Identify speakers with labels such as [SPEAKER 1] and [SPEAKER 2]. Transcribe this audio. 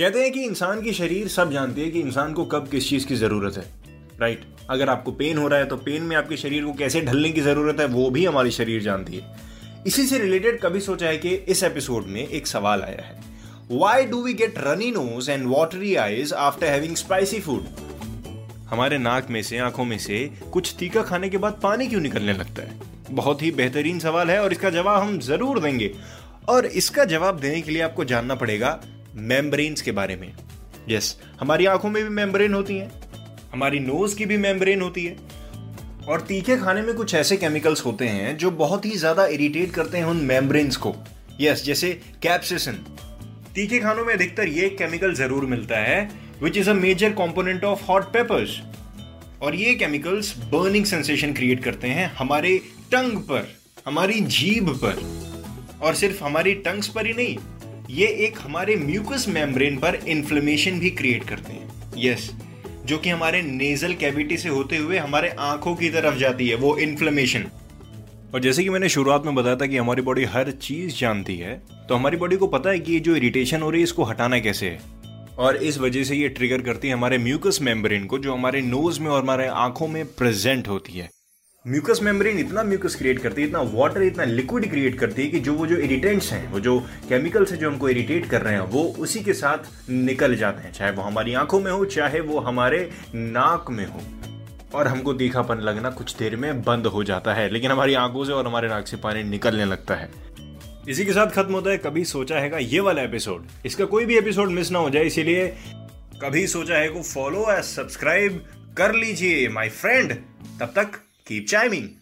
[SPEAKER 1] कहते हैं कि इंसान की शरीर सब जानती है कि इंसान को कब किस चीज़ की ज़रूरत है राइट अगर आपको पेन हो रहा है तो पेन में आपके शरीर को कैसे ढलने की ज़रूरत है, वो भी हमारी शरीर जानती है। इसी से रिलेटेड कभी सोचा है कि इस एपिसोड में एक सवाल आया है। Why do we get runny nose and watery eyes after having spicy food हमारे नाक में से, आँखों में से कुछ तीखा खाने के बाद पानी क्यों निकलने लगता है? बहुत ही बेहतरीन सवाल है और इसका जवाब हम ज़रूर देंगे। और इसका जवाब देने के लिए आपको जानना पड़ेगा मेम्ब्रेन्स के बारे में। यस yes, हमारी आँखों में भी मेम्ब्रेन होती हैं। हमारी नोज़ की भी मेम्ब्रेन होती है। और तीखे खाने में कुछ ऐसे केमिकल्स होते हैं जो बहुत ही ज़्यादा इरिटेट करते हैं उन मेम्ब्रेन्स को। यस yes, जैसे कैप्सिसन। तीखे खानों में अधिकतर ये केमिकल ज़रूर मिलता है which is a major component of hot peppers और ये केमिकल्स बर्निंग सेंसेशन क्रिएट करते हैं हमारे टंग पर हमारी जीभ पर। और सिर्फ़ हमारी टंग्स पर ही नहीं ये एक हमारे म्यूकस मेम्ब्रेन पर इन्फ्लेमेशन भी क्रिएट करते हैं। यस yes, जो कि हमारे नेजल कैविटी से होते हुए हमारे आँखों की तरफ़ जाती है वो इन्फ्लेमेशन और जैसे कि मैंने शुरुआत में बताया था कि हमारी बॉडी हर चीज़ जानती है तो हमारी बॉडी को पता है कि ये जो इरिटेशन हो रही है इसको हटाना कैसे है। और इस वजह से ये ट्रिगर करती है हमारे म्यूकस मेम्ब्रेन को जो हमारे नोज़ में और हमारे आँखों में प्रेजेंट होती है। म्यूकस मेम्ब्रेन इतना म्यूकस क्रिएट करती है, इतना वाटर इतना लिक्विड क्रिएट करती है कि जो वो जो इरिटेंट्स हैं, वो जो केमिकल्स हैं जो हमको इरिटेट कर रहे हैं, वो उसी के साथ निकल जाते हैं, चाहे वो हमारी आँखों में हो, चाहे वो हमारे नाक में हो। और हमको तीखापन लगना कुछ देर में बंद हो जाता है, लेकिन हमारी आँखों से और हमारे नाक से पानी निकलने लगता है। इसी के साथ खत्म होता है, कभी सोचा है ये वाला एपिसोड इसका कोई भी एपिसोड मिस ना हो जाए, इसीलिए कभी सोचा है को फॉलो या सब्सक्राइब कर लीजिए माय फ्रेंड तब तक Keep chiming.